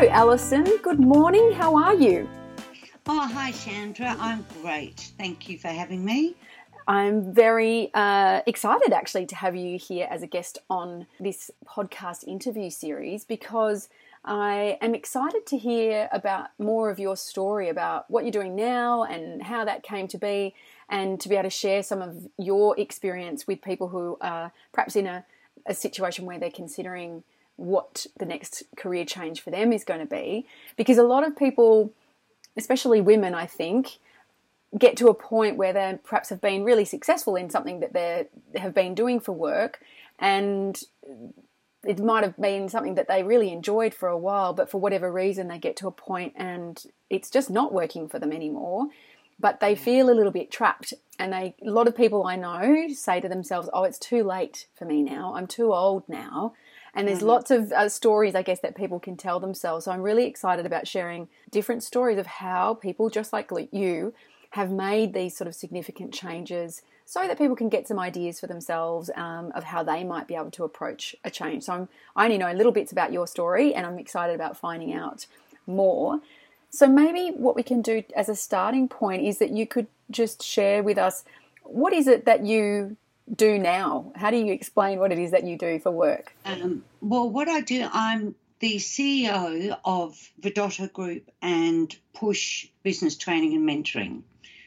Hello, Alison. Good morning. How are you? Oh, hi, Chandra. I'm great. Thank you for having me. I'm very uh, excited actually to have you here as a guest on this podcast interview series because I am excited to hear about more of your story about what you're doing now and how that came to be, and to be able to share some of your experience with people who are perhaps in a, a situation where they're considering what the next career change for them is going to be. Because a lot of people, especially women, I think, get to a point where they perhaps have been really successful in something that they have been doing for work and it might have been something that they really enjoyed for a while but for whatever reason they get to a point and it's just not working for them anymore. But they feel a little bit trapped and they a lot of people i know say to themselves oh it's too late for me now. I'm too old now and there's mm-hmm. lots of uh, stories, I guess, that people can tell themselves. So I'm really excited about sharing different stories of how people, just like you, have made these sort of significant changes so that people can get some ideas for themselves um, of how they might be able to approach a change. So I'm, I only know little bits about your story and I'm excited about finding out more. So maybe what we can do as a starting point is that you could just share with us what is it that you do now? How do you explain what it is that you do for work? Um, well, what I do, I'm the CEO of Vidotto Group and Push Business Training and Mentoring.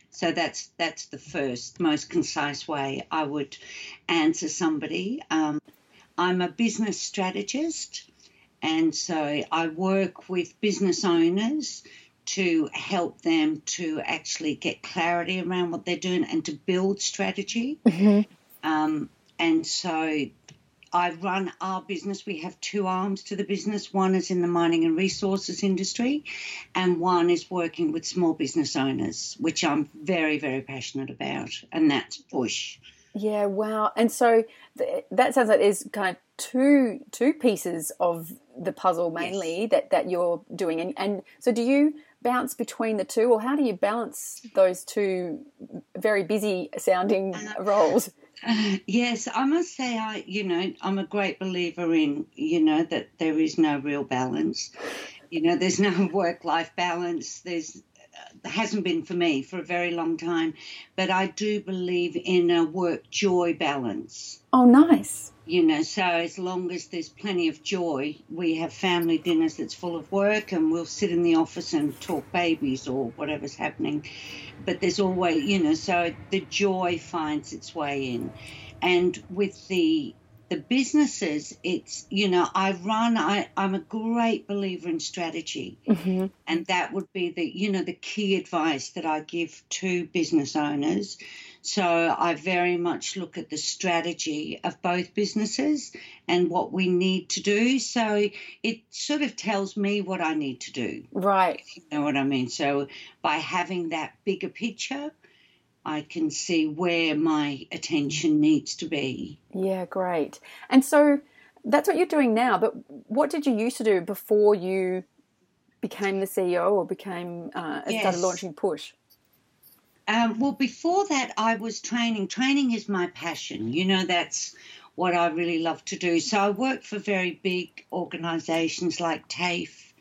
So that's that's the first most concise way I would answer somebody. Um, I'm a business strategist, and so I work with business owners to help them to actually get clarity around what they're doing and to build strategy. Mm-hmm. Um, and so I run our business. We have two arms to the business. One is in the mining and resources industry, and one is working with small business owners, which I'm very, very passionate about, and that's Push. Yeah, wow. And so th- that sounds like there's kind of two two pieces of the puzzle mainly yes. that that you're doing, and and so do you bounce between the two, or how do you balance those two very busy sounding yes, I must say, I you know, I'm a great believer in you know that there is no real balance. You know, there's no work-life balance. There's hasn't been for me for a very long time, but I do believe in a work joy balance. Oh, nice. You know so as long as there's plenty of joy we have family dinners that's full of work and we'll sit in the office and talk babies or whatever's happening. But there's always you know so the joy finds its way in. And with the the businesses it's you know i run I, i'm a great believer in strategy mm-hmm. and that would be the you know the key advice that i give to business owners so I very much look at the strategy of both businesses and what we need to do. So it sort of tells me what I need to do. Right. You know what I mean? So by having that bigger picture, I can see where my attention needs to be. Yeah, great. And so that's what you're doing now. But what did you used to do before you became the CEO or became uh, yes. started launching Push? Um, well, before that, I was training. Training is my passion. You know, that's what I really love to do. So I worked for very big organisations like TAFE,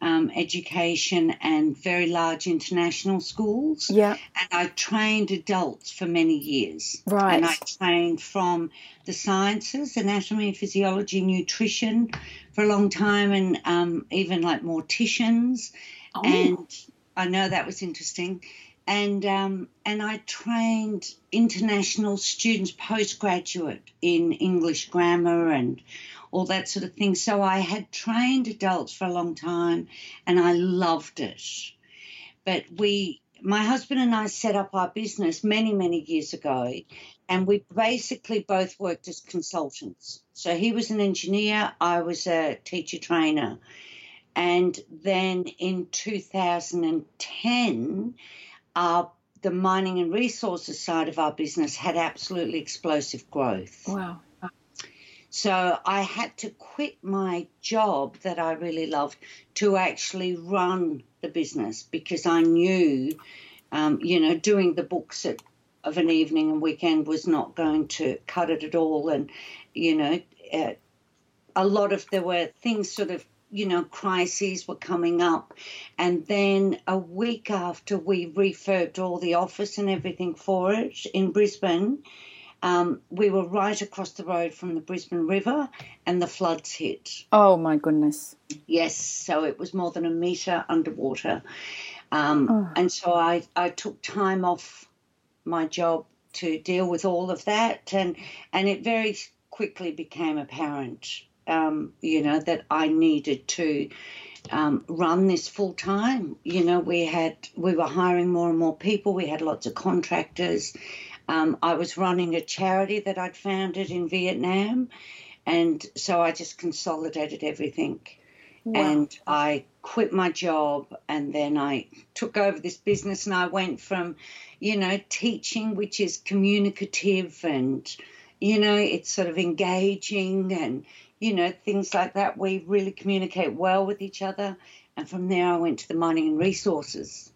um, education, and very large international schools. Yeah. And I trained adults for many years. Right. And I trained from the sciences, anatomy, physiology, nutrition for a long time, and um, even like morticians. Oh. And I know that was interesting and um, and I trained international students postgraduate in English grammar and all that sort of thing. So I had trained adults for a long time, and I loved it. But we my husband and I set up our business many, many years ago, and we basically both worked as consultants. So he was an engineer, I was a teacher trainer. And then in 2010, our the mining and resources side of our business had absolutely explosive growth. Wow. So I had to quit my job that I really loved to actually run the business because I knew, um, you know, doing the books at, of an evening and weekend was not going to cut it at all. And, you know, uh, a lot of there were things sort of you know, crises were coming up. And then a week after we refurbed all the office and everything for it in Brisbane, um, we were right across the road from the Brisbane River and the floods hit. Oh, my goodness. Yes, so it was more than a metre underwater. Um, oh. And so I, I took time off my job to deal with all of that. And, and it very quickly became apparent um, you know, that I needed to um, run this full time. You know, we had we were hiring more and more people. We had lots of contractors. Um, I was running a charity that I'd founded in Vietnam, and so I just consolidated everything. Wow. And I quit my job, and then I took over this business, and I went from, you know, teaching, which is communicative and you know, it's sort of engaging and you know, things like that. We really communicate well with each other. And from there, I went to the mining and resources,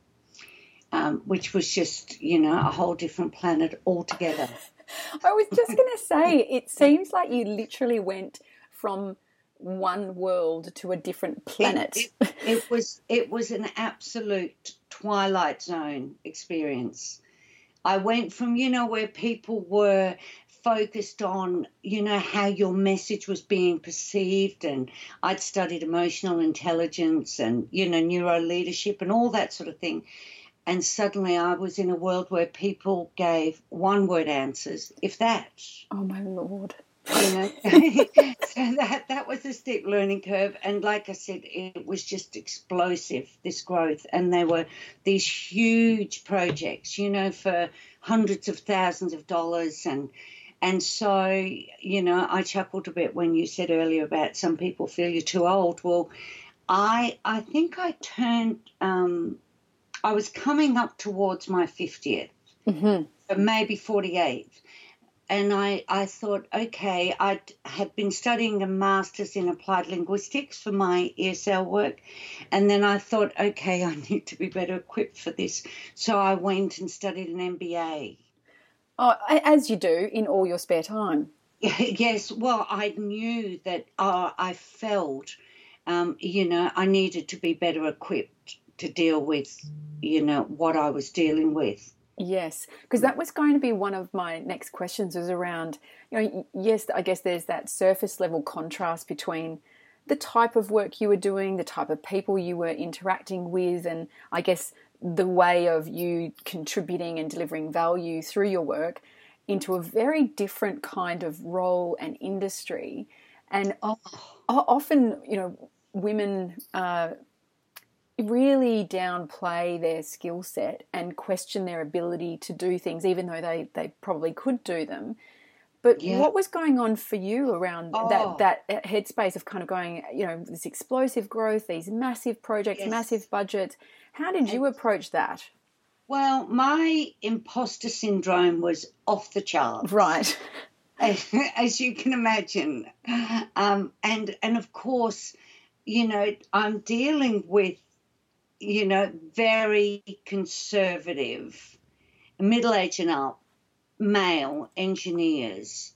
um, which was just, you know, a whole different planet altogether. I was just going to say, it seems like you literally went from one world to a different planet. It, it, it was it was an absolute twilight zone experience. I went from you know where people were focused on, you know, how your message was being perceived. And I'd studied emotional intelligence and, you know, neuro leadership and all that sort of thing. And suddenly I was in a world where people gave one word answers, if that. Oh, my Lord. You know, so that that was a steep learning curve, and like I said, it was just explosive this growth, and there were these huge projects, you know, for hundreds of thousands of dollars, and and so, you know, I chuckled a bit when you said earlier about some people feel you're too old. Well, I I think I turned. Um, I was coming up towards my 50th, mm-hmm. maybe 48th. And I, I thought, okay, I had been studying a master's in applied linguistics for my ESL work. And then I thought, okay, I need to be better equipped for this. So I went and studied an MBA Oh, as you do in all your spare time. Yes, well, I knew that uh, I felt, um, you know, I needed to be better equipped to deal with, you know, what I was dealing with. Yes, because that was going to be one of my next questions was around, you know, yes, I guess there's that surface level contrast between the type of work you were doing, the type of people you were interacting with, and I guess the way of you contributing and delivering value through your work into a very different kind of role and industry. And often, you know, women uh, really downplay their skill set and question their ability to do things, even though they, they probably could do them. But yeah. what was going on for you around oh. that that headspace of kind of going, you know, this explosive growth, these massive projects, yes. massive budgets? How did you approach that? Well, my imposter syndrome was off the chart. Right. As, you can imagine. Um, and and of course, you know, I'm dealing with, you know, very conservative, middle aged and up male engineers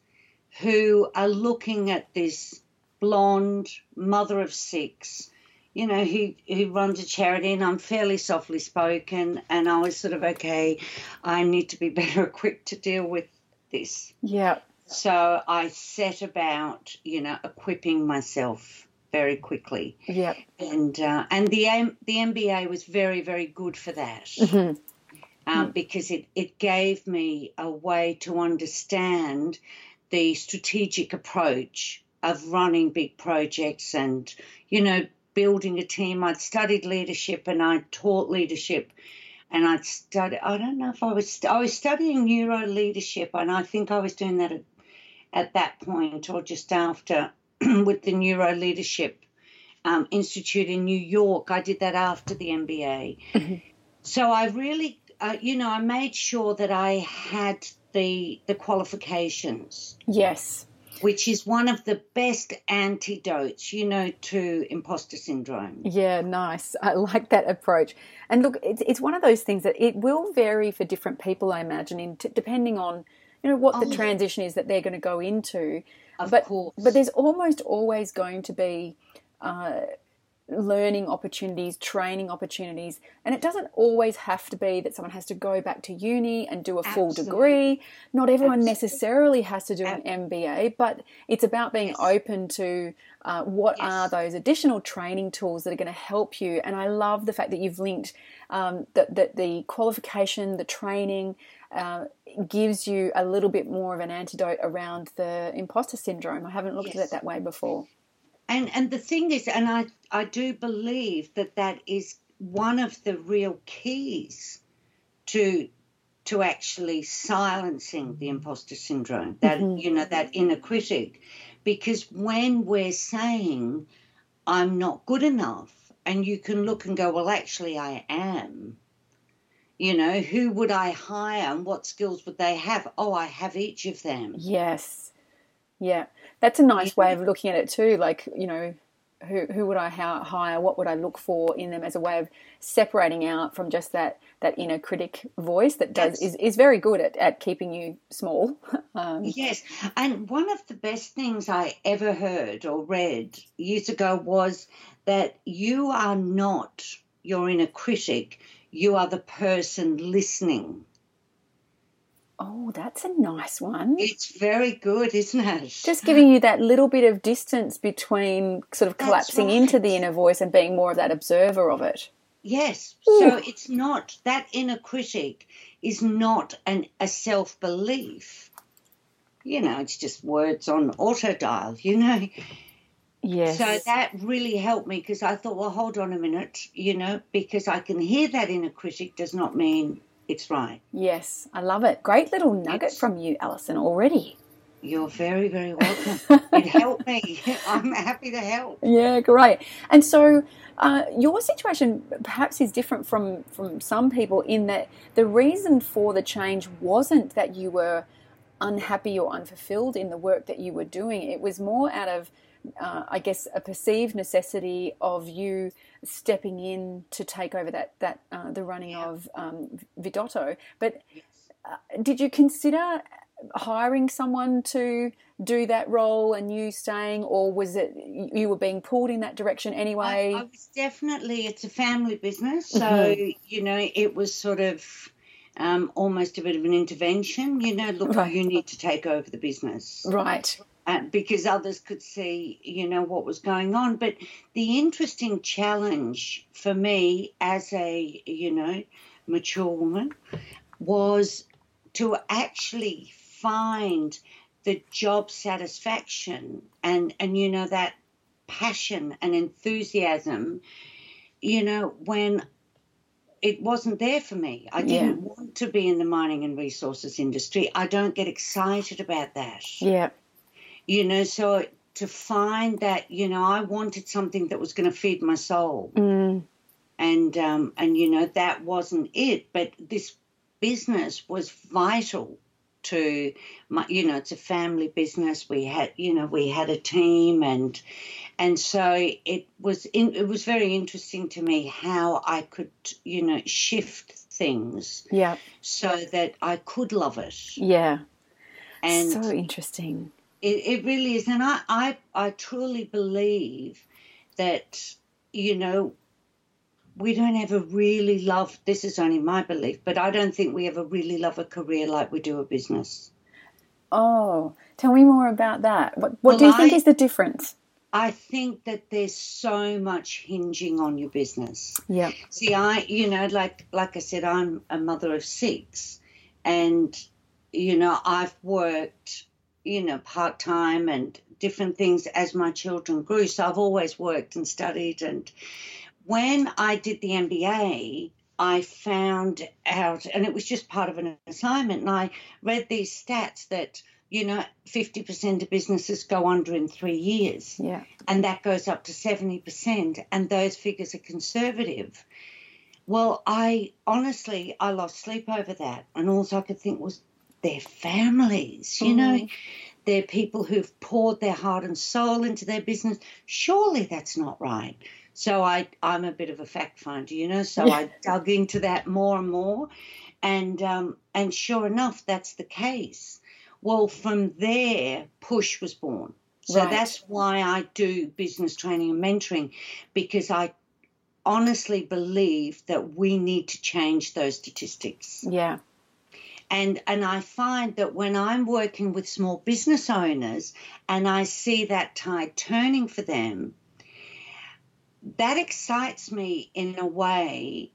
who are looking at this blonde mother of six you know, who who runs a charity, and I'm fairly softly spoken, and I was sort of okay. I need to be better equipped to deal with this. Yeah. So I set about, you know, equipping myself very quickly. Yeah. And uh, and the M- the MBA was very very good for that. Mm-hmm. Um, because it, it gave me a way to understand the strategic approach of running big projects and you know building a team. I'd studied leadership and I taught leadership and I'd study. I don't know if I was I was studying neuro leadership, and I think I was doing that at, at that point or just after with the neuro leadership um, institute in New York. I did that after the MBA. Mm-hmm. So I really, uh, you know, I made sure that I had the the qualifications. Yes. Which is one of the best antidotes, you know, to imposter syndrome. Yeah, nice. I like that approach. And look, it's, it's one of those things that it will vary for different people, I imagine, in t- depending on, you know, what oh, the transition is that they're going to go into. Of but, course. But there's almost always going to be uh, learning opportunities, training opportunities. And it doesn't always have to be that someone has to go back to uni and do a full degree. Not everyone Absolutely. necessarily has to do an MBA, but it's about being yes. open to uh, what yes. are those additional training tools that are going to help you. And I love the fact that you've linked um, that, that the qualification, the training, uh, gives you a little bit more of an antidote around the imposter syndrome. I haven't looked yes. at it that way before. And and the thing is, and I I do believe that that is one of the real keys to to actually silencing the imposter syndrome. That mm-hmm. you know that inner critic, because when we're saying I'm not good enough, and you can look and go, well, actually, I am. You know, who would I hire and what skills would they have? Oh, I have each of them. Yes. Yeah. That's a nice way of looking at it too. Like, you know, who, who would I hire? What would I look for in them as a way of separating out from just that, that inner critic voice that does is, is very good at, at keeping you small. Um, yes. And one of the best things I ever heard or read years ago was that you are not your inner critic, you are the person listening. Oh, that's a nice one. It's very good, isn't it? Just giving you that little bit of distance between sort of collapsing right. into the inner voice and being more of that observer of it. Yes. Ooh. So it's not that inner critic is not an a self belief. You know, it's just words on auto dial, you know. Yes. So that really helped me because I thought, well, hold on a minute, you know, because I can hear that inner critic does not mean it's right. Yes, I love it. Great little nugget it's, from you, Alison, already. You're very, very welcome. it helped me. I'm happy to help. Yeah, great. And so, uh, your situation perhaps is different from from some people in that the reason for the change wasn't that you were unhappy or unfulfilled in the work that you were doing. It was more out of uh, I guess, a perceived necessity of you stepping in to take over that that uh, the running yeah. of um, Vidotto. But yes. uh, did you consider hiring someone to do that role and you staying, or was it you were being pulled in that direction anyway? I, I was definitely. It's a family business, so mm-hmm. you know it was sort of. Um, almost a bit of an intervention, you know. Look, right. you need to take over the business, right? Uh, because others could see, you know, what was going on. But the interesting challenge for me as a, you know, mature woman was to actually find the job satisfaction and, and you know, that passion and enthusiasm, you know, when it wasn't there for me. I didn't yeah. want to be in the mining and resources industry. I don't get excited about that. Yeah you know so to find that you know i wanted something that was going to feed my soul. Mm. and um and you know that wasn't it but this business was vital to my you know it's a family business. We had you know we had a team and and so it was in, it was very interesting to me how i could you know shift things yeah. so that i could love it. Yeah. And so interesting it, it really is. And I, I, I truly believe that, you know, we don't ever really love, this is only my belief, but I don't think we ever really love a career like we do a business. Oh, tell me more about that. What, what well, do you think I, is the difference? I think that there's so much hinging on your business. Yeah. See, I, you know, like like I said, I'm a mother of six, and you know, I've worked you know, part time and different things as my children grew. So I've always worked and studied. And when I did the MBA, I found out, and it was just part of an assignment, and I read these stats that you know, 50% of businesses go under in three years. Yeah. And that goes up to 70%, and those figures are conservative. Well, I honestly, I lost sleep over that. And all I could think was their families, you mm. know, they're people who've poured their heart and soul into their business. Surely that's not right. So I, I'm a bit of a fact finder, you know, so I dug into that more and more. And, um, and sure enough, that's the case. Well, from there, Push was born. So right. that's why I do business training and mentoring because I honestly believe that we need to change those statistics. Yeah. And and I find that when I'm working with small business owners and I see that tide turning for them, that excites me in a way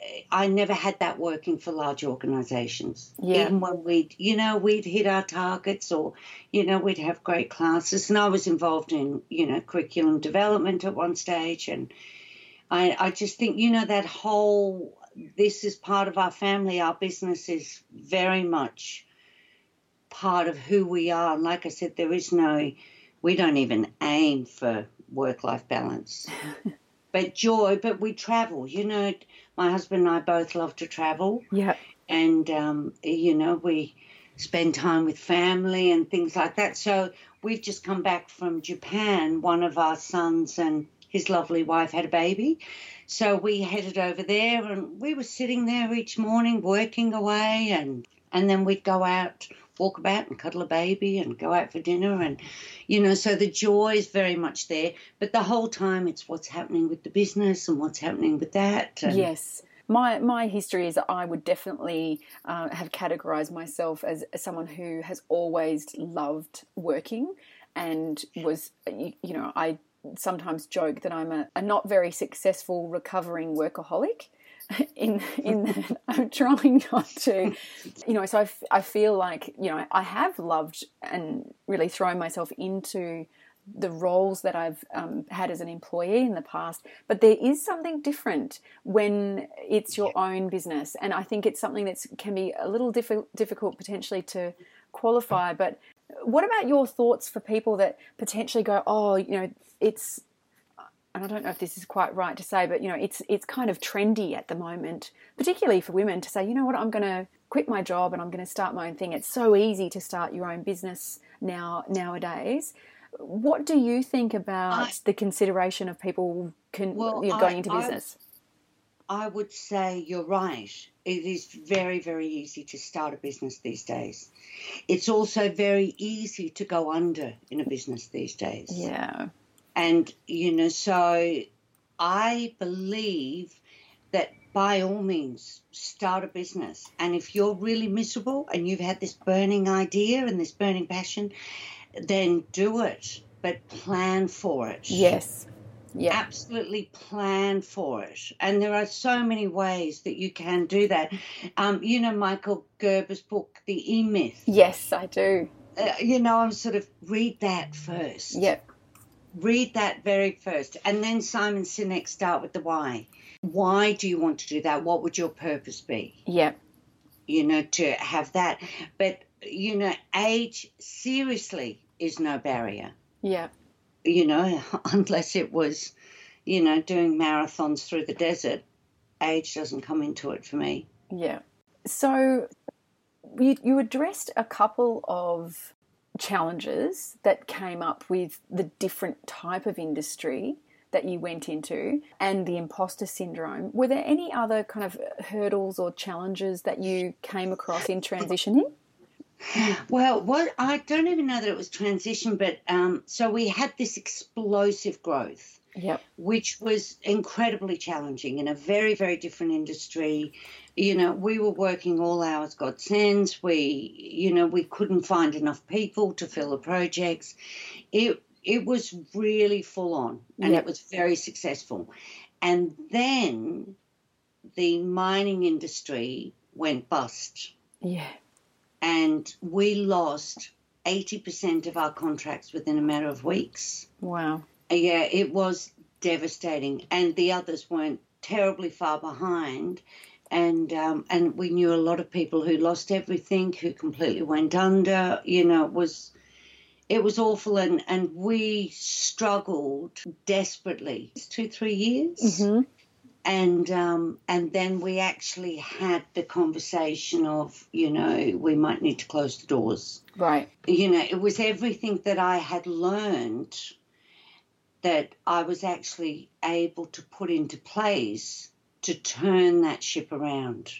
eh, I never had that working for large organizations. Yeah. Even when we'd, you know, we'd hit our targets or, you know, we'd have great classes. And I was involved in, you know, curriculum development at one stage. And I, I just think, you know, that whole, this is part of our family. Our business is very much part of who we are. And like I said, there is no, we don't even aim for work life balance. but joy, but we travel, you know my husband and I both love to travel. Yeah. And, um, you know, we spend time with family and things like that. So we've just come back from Japan. One of our sons and his lovely wife had a baby. So we headed over there and we were sitting there each morning working away and and then we'd go out walk about and cuddle a baby and go out for dinner and you know so the joy is very much there but the whole time it's what's happening with the business and what's happening with that and, yes my my history is I would definitely uh, have categorized myself as, someone who has always loved working and was you, you know I sometimes joke that I'm a, a not very successful recovering workaholic in in that I'm trying not to, you know. So I, f- I feel like you know I have loved and really thrown myself into the roles that I've um, had as an employee in the past, but there is something different when it's your own business, and I think it's something that can be a little diff- difficult potentially to qualify. But what about your thoughts for people that potentially go, oh, you know, it's and I don't know if this is quite right to say, but you know, it's it's kind of trendy at the moment, particularly for women, to say, you know what, I'm going to quit my job and I'm going to start my own thing. It's so easy to start your own business now nowadays. What do you think about I, the consideration of people can, well, you know, going I, into business? I, I would say you're right. It is very, very easy to start a business these days. It's also very easy to go under in a business these days. Yeah. And, you know, so I believe that by all means, start a business. And if you're really miserable and you've had this burning idea and this burning passion, then do it, but plan for it. Yes. Yeah. Absolutely plan for it. And there are so many ways that you can do that. Um, you know, Michael Gerber's book, The E Myth. Yes, I do. Uh, you know, I'm sort of read that first. Yep read that very first. And then Simon Sinek start with the why. Why do you want to do that? What would your purpose be? Yeah. You know, to have that. But, you know, age seriously is no barrier. Yeah. You know, unless it was, you know, doing marathons through the desert, age doesn't come into it for me. Yeah. So you, you addressed a couple of challenges that came up with the different type of industry that you went into and the imposter syndrome. Were there any other kind of hurdles or challenges that you came across in transitioning? Well, what I don't even know that it was transition, but um, so we had this explosive growth yep. which was incredibly challenging in a very, very different industry. You know, we were working all hours God sends. We, you know, we couldn't find enough people to fill the projects. It it was really full on, and yep. it was very successful. And then the mining industry went bust. Yeah. And we lost 80% of our contracts within a matter of weeks. Wow. Yeah, it was devastating, and the others weren't terribly far behind. And um, and we knew a lot of people who lost everything, who completely went under. You know, it was it was awful, and and we struggled desperately. It's two three years. Mm-hmm. And um, and then we actually had the conversation of, you know, we might need to close the doors. Right. You know, it was everything that I had learned that I was actually able to put into place to turn that ship around.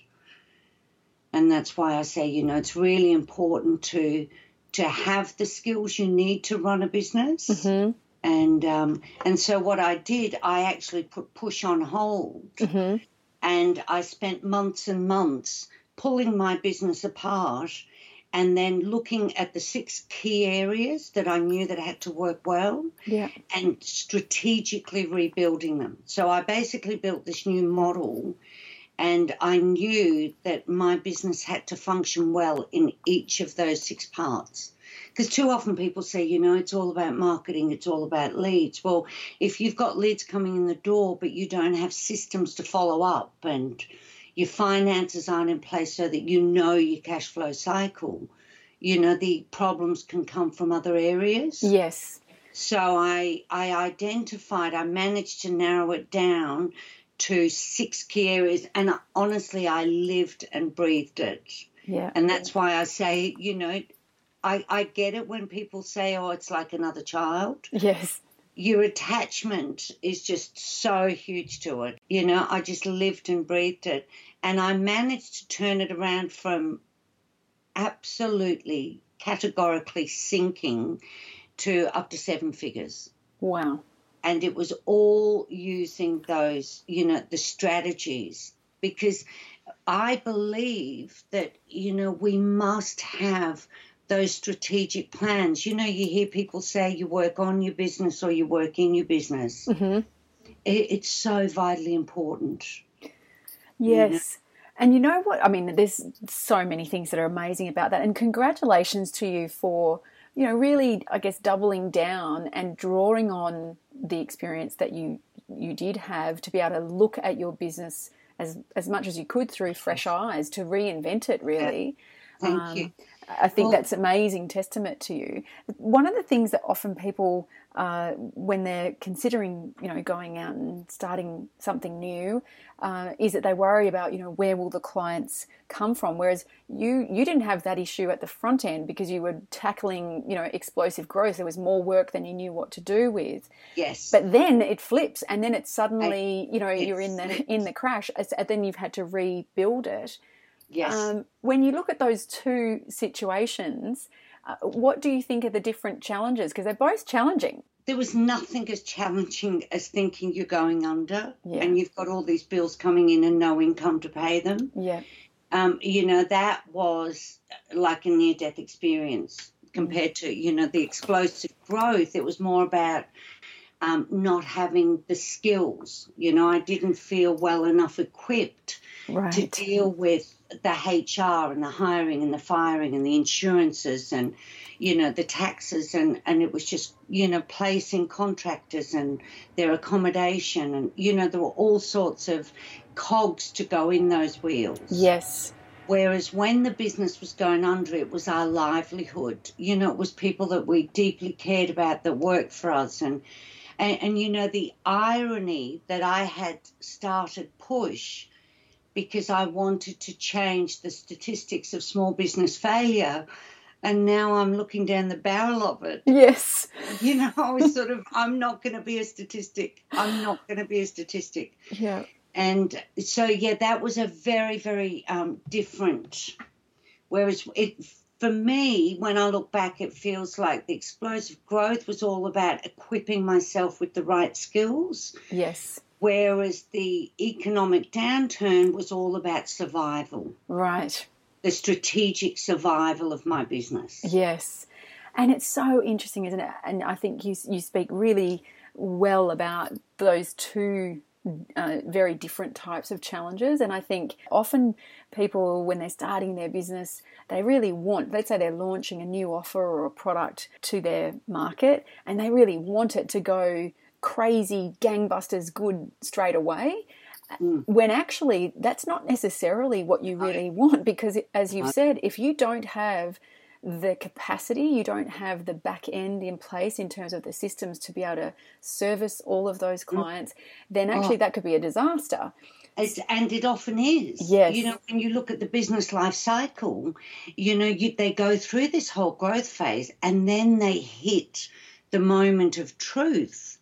And that's why I say, you know, it's really important to to have the skills you need to run a business. Mm-hmm. And um, and so what I did, I actually put push on hold, Mm-hmm. and I spent months and months pulling my business apart, and then looking at the six key areas that I knew that had to work well, Yeah. and strategically rebuilding them. So I basically built this new model, and I knew that my business had to function well in each of those six parts. Because too often people say, you know, it's all about marketing, it's all about leads. Well, if you've got leads coming in the door, but you don't have systems to follow up and your finances aren't in place so that you know your cash flow cycle, you know, the problems can come from other areas. Yes. So I I identified, I managed to narrow it down to six key areas, and honestly, I lived and breathed it, Yeah. and that's why I say, you know, I I get it when people say, oh, it's like another child. Yes. Your attachment is just so huge to it. You know, I just lived and breathed it, and I managed to turn it around from absolutely categorically sinking to up to seven figures Wow. and it was all using those you know the strategies because i believe that you know we must have those strategic plans you know you hear people say you work on your business or you work in your business Mm-hmm. it, it's so vitally important Yes. And you know what? I mean, there's so many things that are amazing about that. And congratulations to you for, you know, really, I guess, doubling down and drawing on the experience that you you did have to be able to look at your business as as much as you could through fresh eyes to reinvent it. Really, thank Um, you I think Well- that's amazing testament to you. One of the things that often people, uh, when they're considering, you know, going out and starting something new, uh, is that they worry about, you know, where will the clients come from? Whereas you, you didn't have that issue at the front end because you were tackling, you know, explosive growth. There was more work than you knew what to do with. yes But then it flips, and then it's suddenly, you know, you're in the in the crash, and then you've had to rebuild it. Yes Um, when you look at those two situations, uh, what do you think are the different challenges? Because they're both challenging. there was nothing as challenging as thinking you're going under Yeah. and you've got all these bills coming in and no income to pay them Yeah. um, you know, that was like a near death experience compared to, you know, the explosive growth. It was more about um, not having the skills. You know, I didn't feel well enough equipped to deal with the HR and the hiring and the firing and the insurances and, you know, the taxes. And, and it was just, you know, placing contractors and their accommodation. And, you know, there were all sorts of cogs to go in those wheels. Yes. Whereas when the business was going under, it was our livelihood. You know, it was people that we deeply cared about that worked for us. And, and, and you know, the irony that I had started Push because I wanted to change the statistics of small business failure. And now I'm looking down the barrel of it. Yes. You know, I was sort of, I'm not going to be a statistic. I'm not going to be a statistic Yeah. and so yeah that was a very very um, different whereas it for me when i look back it feels like the explosive growth was all about equipping myself with the right skills Yes. Whereas the economic downturn was all about survival Right. the strategic survival of my business Yes. And it's so interesting, isn't it? And I think you you speak really well about those two uh, very different types of challenges. And I think often people, when they're starting their business, they really want, let's say they're launching a new offer or a product to their market, and they really want it to go crazy, gangbusters good straight away. Mm. when actually that's not necessarily what you really want because as you've said if you don't have the capacity you don't have the back end in place in terms of the systems to be able to service all of those Mm. clients then actually that could be a disaster It's, and it often is. Yes. You know, when you look at the business life cycle, you know, you, they go through this whole growth phase and then they hit the moment of truth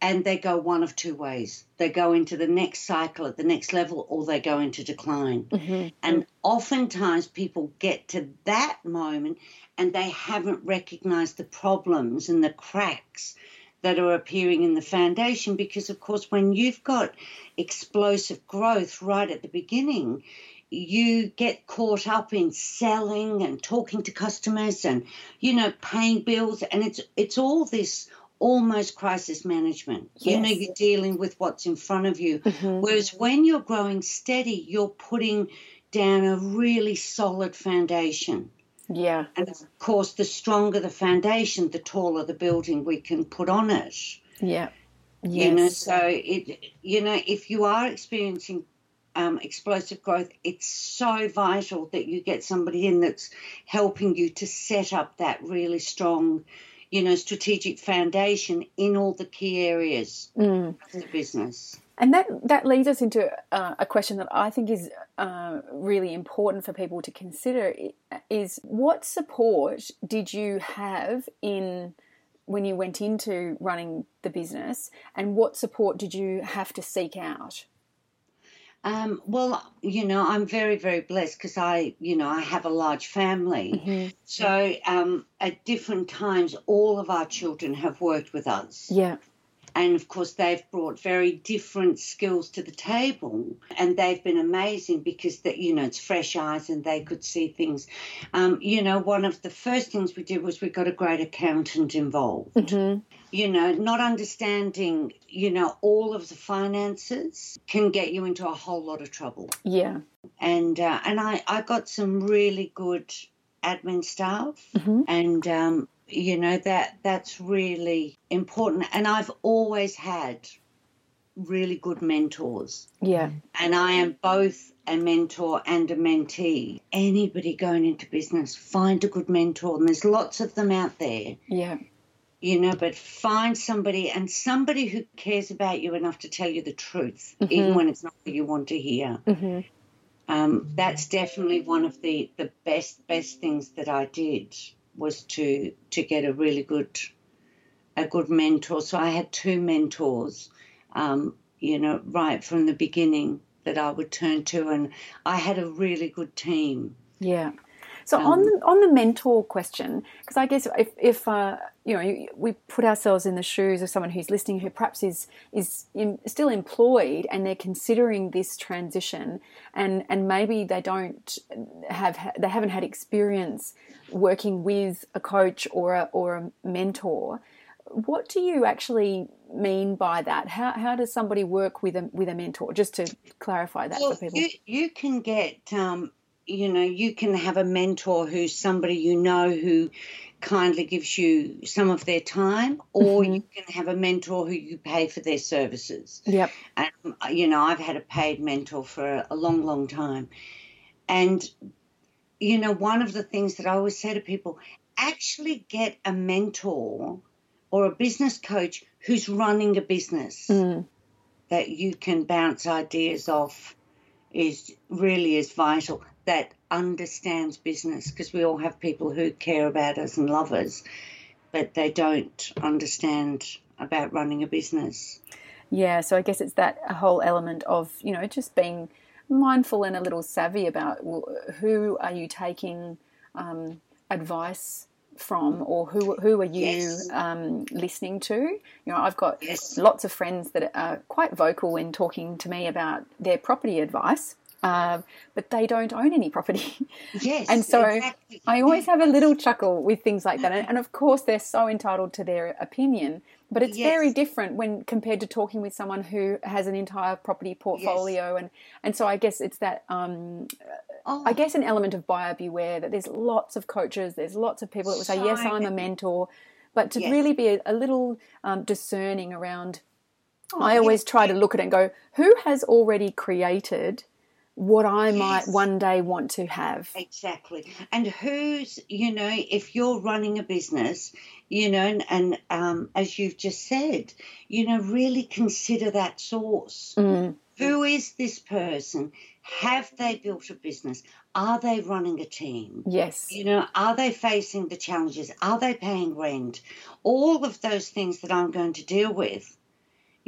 and they go one of two ways. They go into the next cycle at the next level or they go into decline. Mm-hmm. Mm-hmm. And oftentimes people get to that moment and they haven't recognized the problems and the cracks that are appearing in the foundation because, of course, when you've got explosive growth right at the beginning, you get caught up in selling and talking to customers and you know paying bills and it's it's all this almost crisis management. You know you're dealing with what's in front of you. Whereas when you're growing steady you're putting down a really solid foundation. Yeah. And of course the stronger the foundation the taller the building we can put on it. Yeah. Yes. you know so it you know if you are experiencing um, explosive growth it's so vital that you get somebody in that's helping you to set up that really strong you know strategic foundation in all the key areas Mm. of the business And that that leads us into uh, a question that I think is uh, really important for people to consider: is what support did you have in when you went into running the business, and what support did you have to seek out? Um, well, you know, I'm very, very blessed because I, you know, I have a large family. Mm-hmm. So um, at different times, all of our children have worked with us. Yeah, And of course, they've brought very different skills to the table, and they've been amazing because that you know it's fresh eyes and they could see things. Um, you know, one of the first things we did was we got a great accountant involved. Mhm. You know, not understanding you know all of the finances can get you into a whole lot of trouble. yeah, And uh, and I I got some really good admin staff. Mhm. and um, you know that that's really important. And i've always had really good mentors. Yeah, and i am both a mentor and a mentee. Anybody going into business find a good mentor. And there's lots of them out there. Yeah, you know but find somebody and somebody who cares about you enough to tell you the truth even when it's not what you want to hear hmm um, that's definitely one of the, the best best things that I did was to to get a really good a good mentor. So I had two mentors, um, you know, right from the beginning that I would turn to, and I had a really good team. yeah. So on the on the mentor question, because I guess if if uh, you know we put ourselves in the shoes of someone who's listening who perhaps is is in, still employed and they're considering this transition and and maybe they don't have they haven't had experience working with a coach or a, or a mentor. What do you actually mean by that? How how does somebody work with a with a mentor? Just to clarify that Well, for people. you you can get um, you know you can have a mentor who's somebody you know who kindly gives you some of their time, or Mm-hmm. you can have a mentor who you pay for their services. Yep. And you know, I've had a paid mentor for a, a long, long time, and you know, one of the things that I always say to people: actually get a mentor or a business coach who's running a business Mm. that you can bounce ideas off is really is vital that understands business because we all have people who care about us and love us but they don't understand about running a business Yeah, so I guess it's that whole element of, you know, just being mindful and a little savvy about who are you taking um, advice from or who, who are you Yes. um, listening to. You know, I've got Yes. lots of friends that are quite vocal in talking to me about their property advice, uh, but they don't own any property. yes And so exactly. I always have a little chuckle with things like that. And, and of course, they're so entitled to their opinion, but it's Yes. very different when compared to talking with someone who has an entire property portfolio. And, and so I guess it's that, um, oh, I guess, an element of buyer beware that there's lots of coaches, there's lots of people that will say, Yes, I'm a mentor. But to Yes. really be a, a little um, discerning around Oh, I always try to look at it and go, who has already created what I might one day want to have? Exactly. And who's, you know, if you're running a business, you know, and, and um, as you've just said, you know, really consider that source. Mm, Who is this person? Have they built a business? Are they running a team? yes. You know, are they facing the challenges? Are they paying rent? All of those things that I'm going to deal with,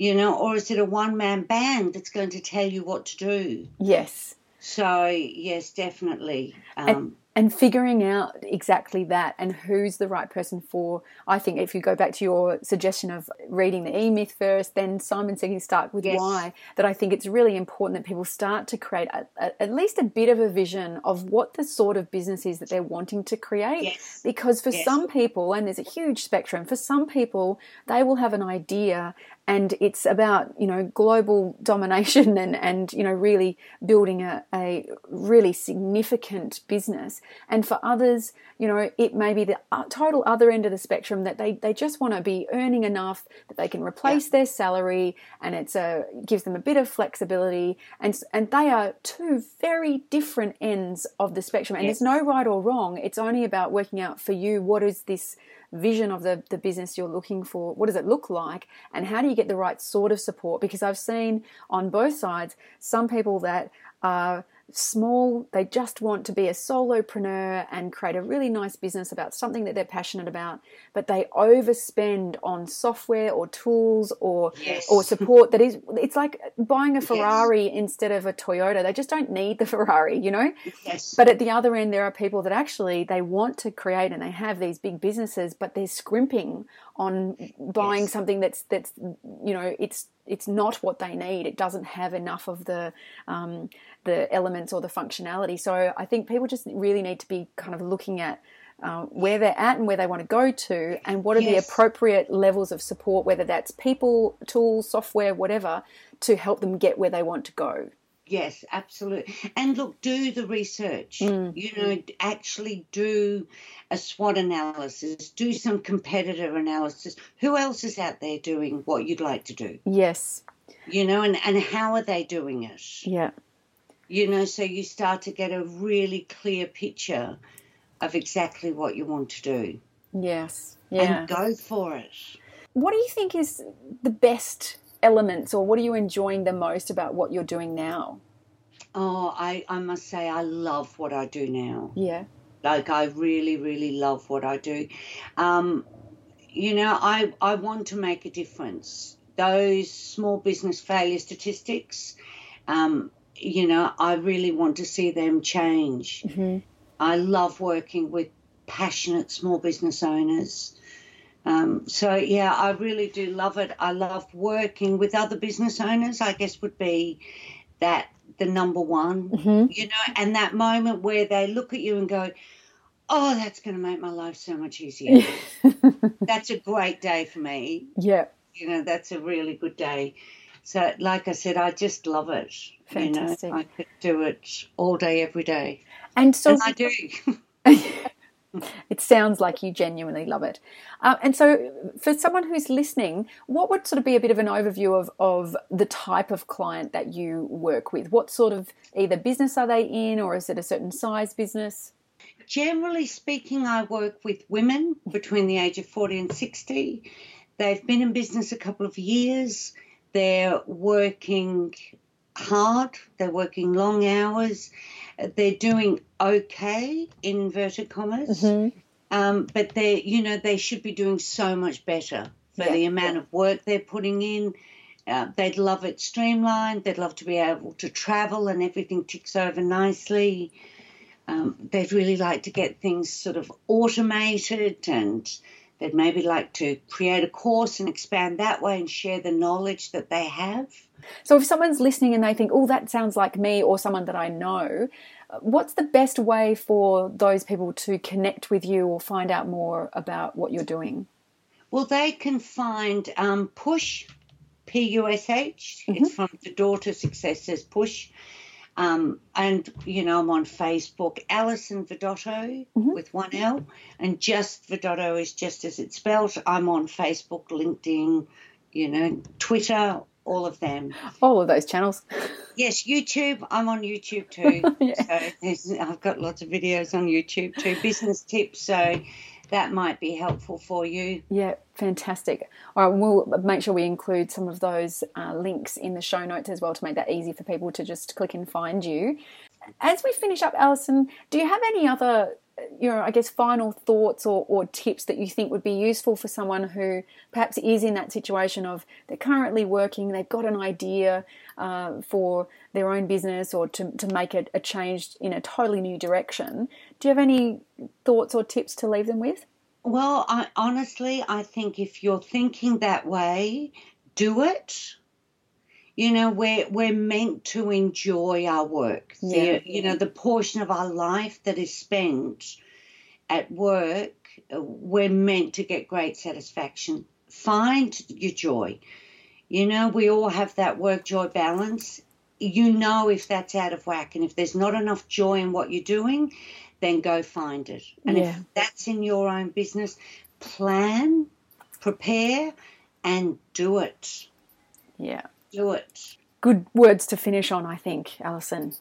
you know, or is it a one man band that's going to tell you what to do? Yes. So, yes, definitely. Um, and figuring out exactly that and who's the right person for i think if you go back to your suggestion of reading the e-myth first then simon Sinek start with Yes. why that i think it's really important that people start to create a, a, at least a bit of a vision of what the sort of business is that they're wanting to create Yes. because for Yes. some people and there's a huge spectrum for some people they will have an idea and it's about you know global domination and and you know really building a, a really significant business. And for others you know it may be the uh, total other end of the spectrum that they, they just want to be earning enough that they can replace their salary and it's a gives them a bit of flexibility. And and they are two very different ends of the spectrum. And Yes. there's no right or wrong. It's only about working out for you what is this vision of the, the business you're looking for what does it look like and how do you get the right sort of support? Because i've seen on both sides some people that are small they just want to be a solopreneur and create a really nice business about something that they're passionate about but they overspend on software or tools or Yes. or support that is it's like buying a ferrari instead of a toyota they just don't need the ferrari you know yes. but at the other end, there are people that actually they want to create and they have these big businesses, but they're scrimping on buying Yes. something that's that's you know it's it's not what they need. It doesn't have enough of the um, the elements or the functionality. So I think people just really need to be kind of looking at. Uh, where they're at and where they want to go to, and what are the appropriate levels of support, whether that's people, tools, software, whatever, to help them get where they want to go. Yes, absolutely. And look, do the research. Mm. You know, actually do a SWOT analysis, do some competitor analysis. Who else is out there doing what you'd like to do? Yes, You know, and, and how are they doing it? yeah, You know, so you start to get a really clear picture of exactly what you want to do yes, yeah. and go for it. What do you think is the best elements, or what are you enjoying the most about what you're doing now? Oh, I, I must say, I love what I do now. Yeah. Like I really, really love what I do. Um, you know, I I want to make a difference. Those small business failure statistics, um, you know, I really want to see them change. hmm I love working with passionate small business owners. Um, so yeah, I really do love it. I love working with other business owners. I guess would be that the number one hmm you know, and that moment where they look at you and go, Oh, that's going to make my life so much easier. that's a great day for me. yeah. You know, that's a really good day. So, like I said, I just love it. Fantastic. You know, I could do it all day, every day. And so and I do. it sounds like you genuinely love it. Uh, and so, for someone who's listening, what would sort of be a bit of an overview of, of the type of client that you work with? What sort of either business are they in, or is it a certain size business? Generally speaking, I work with women between the age of 40 and 60. They've been in business a couple of years. They're working hard, they're working long hours, they're doing okay, in inverted commas. Mhm. Um, but they, you know, they should be doing so much better for Yeah. the amount of work they're putting in. Uh, they'd love it streamlined. They'd love to be able to travel and everything ticks over nicely. Um, they'd really like to get things sort of automated and they'd maybe like to create a course and expand that way and share the knowledge that they have. So, if someone's listening and they think, oh, that sounds like me or someone that I know, what's the best way for those people to connect with you or find out more about what you're doing? Well, they can find um, Push, P U S H. It's from the daughter successors Push. Um, and, you know, I'm on Facebook, Alison Vidotto with one L, and just Vidotto is just as it's spelled. I'm on Facebook, LinkedIn, you know, Twitter, all of them. All of those channels. Yes, YouTube. I'm on YouTube too. yeah. So I've got lots of videos on YouTube too. Business tips. So that might be helpful for you. Yeah, fantastic. All right, we'll make sure we include some of those uh, links in the show notes as well to make that easy for people to just click and find you. As we finish up, Alison, do you have any other you know, I guess final thoughts or, or tips that you think would be useful for someone who perhaps is in that situation of they're currently working, they've got an idea uh, for their own business or to, to make a, a change in a totally new direction. Do you have any thoughts or tips to leave them with? Well, I, honestly, I think if you're thinking that way, do it. You know we're we're meant to enjoy our work. Yeah. the, you know the portion of our life that is spent at work we're meant to get great satisfaction. Find your joy. You know we all have that work joy balance. You know if that's out of whack and if there's not enough joy in what you're doing then go find it and yeah. if that's in your own business plan prepare and do it yeah do it. Good words to finish on, I think, Alison.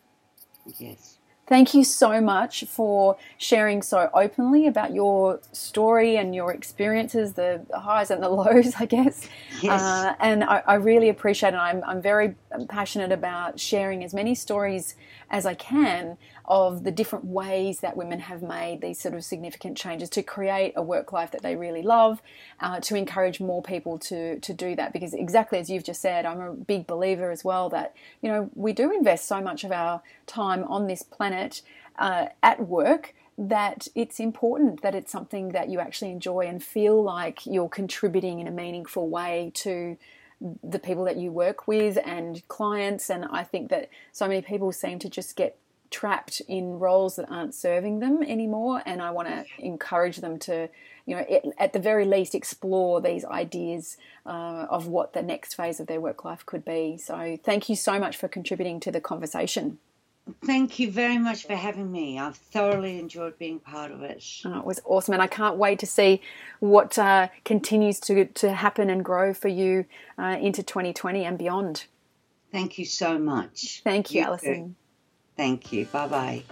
Yes. Thank you so much for sharing so openly about your story and your experiences, the highs and the lows, I guess. Yes. Uh, and I, I, really appreciate it. I'm, I'm very passionate about sharing as many stories as I can of the different ways that women have made these sort of significant changes to create a work life that they really love, uh, to encourage more people to, to do that. Because exactly as you've just said, I'm a big believer as well that, you know, we do invest so much of our time on this planet uh, at work that it's important that it's something that you actually enjoy and feel like you're contributing in a meaningful way to the people that you work with and clients. And I think that so many people seem to just get trapped in roles that aren't serving them anymore. And I want to encourage them to, you know, at the very least, explore these ideas uh, of what the next phase of their work life could be. So thank you so much for contributing to the conversation. Thank you very much for having me. I've thoroughly enjoyed being part of it. Oh, it was awesome, and I can't wait to see what uh, continues to to happen and grow for you uh, into 2020 and beyond. Thank you so much. Thank you, you Alison. Too. Thank you. Bye bye.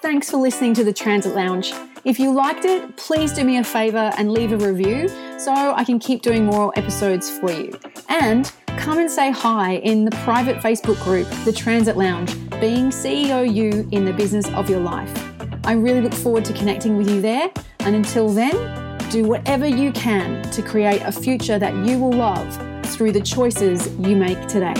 Thanks for listening to the Transit Lounge. If you liked it, please do me a favour and leave a review so I can keep doing more episodes for you. And come and say hi in the private Facebook group, The Transit Lounge, being CEO you in the business of your life. I really look forward to connecting with you there. And until then, do whatever you can to create a future that you will love through the choices you make today.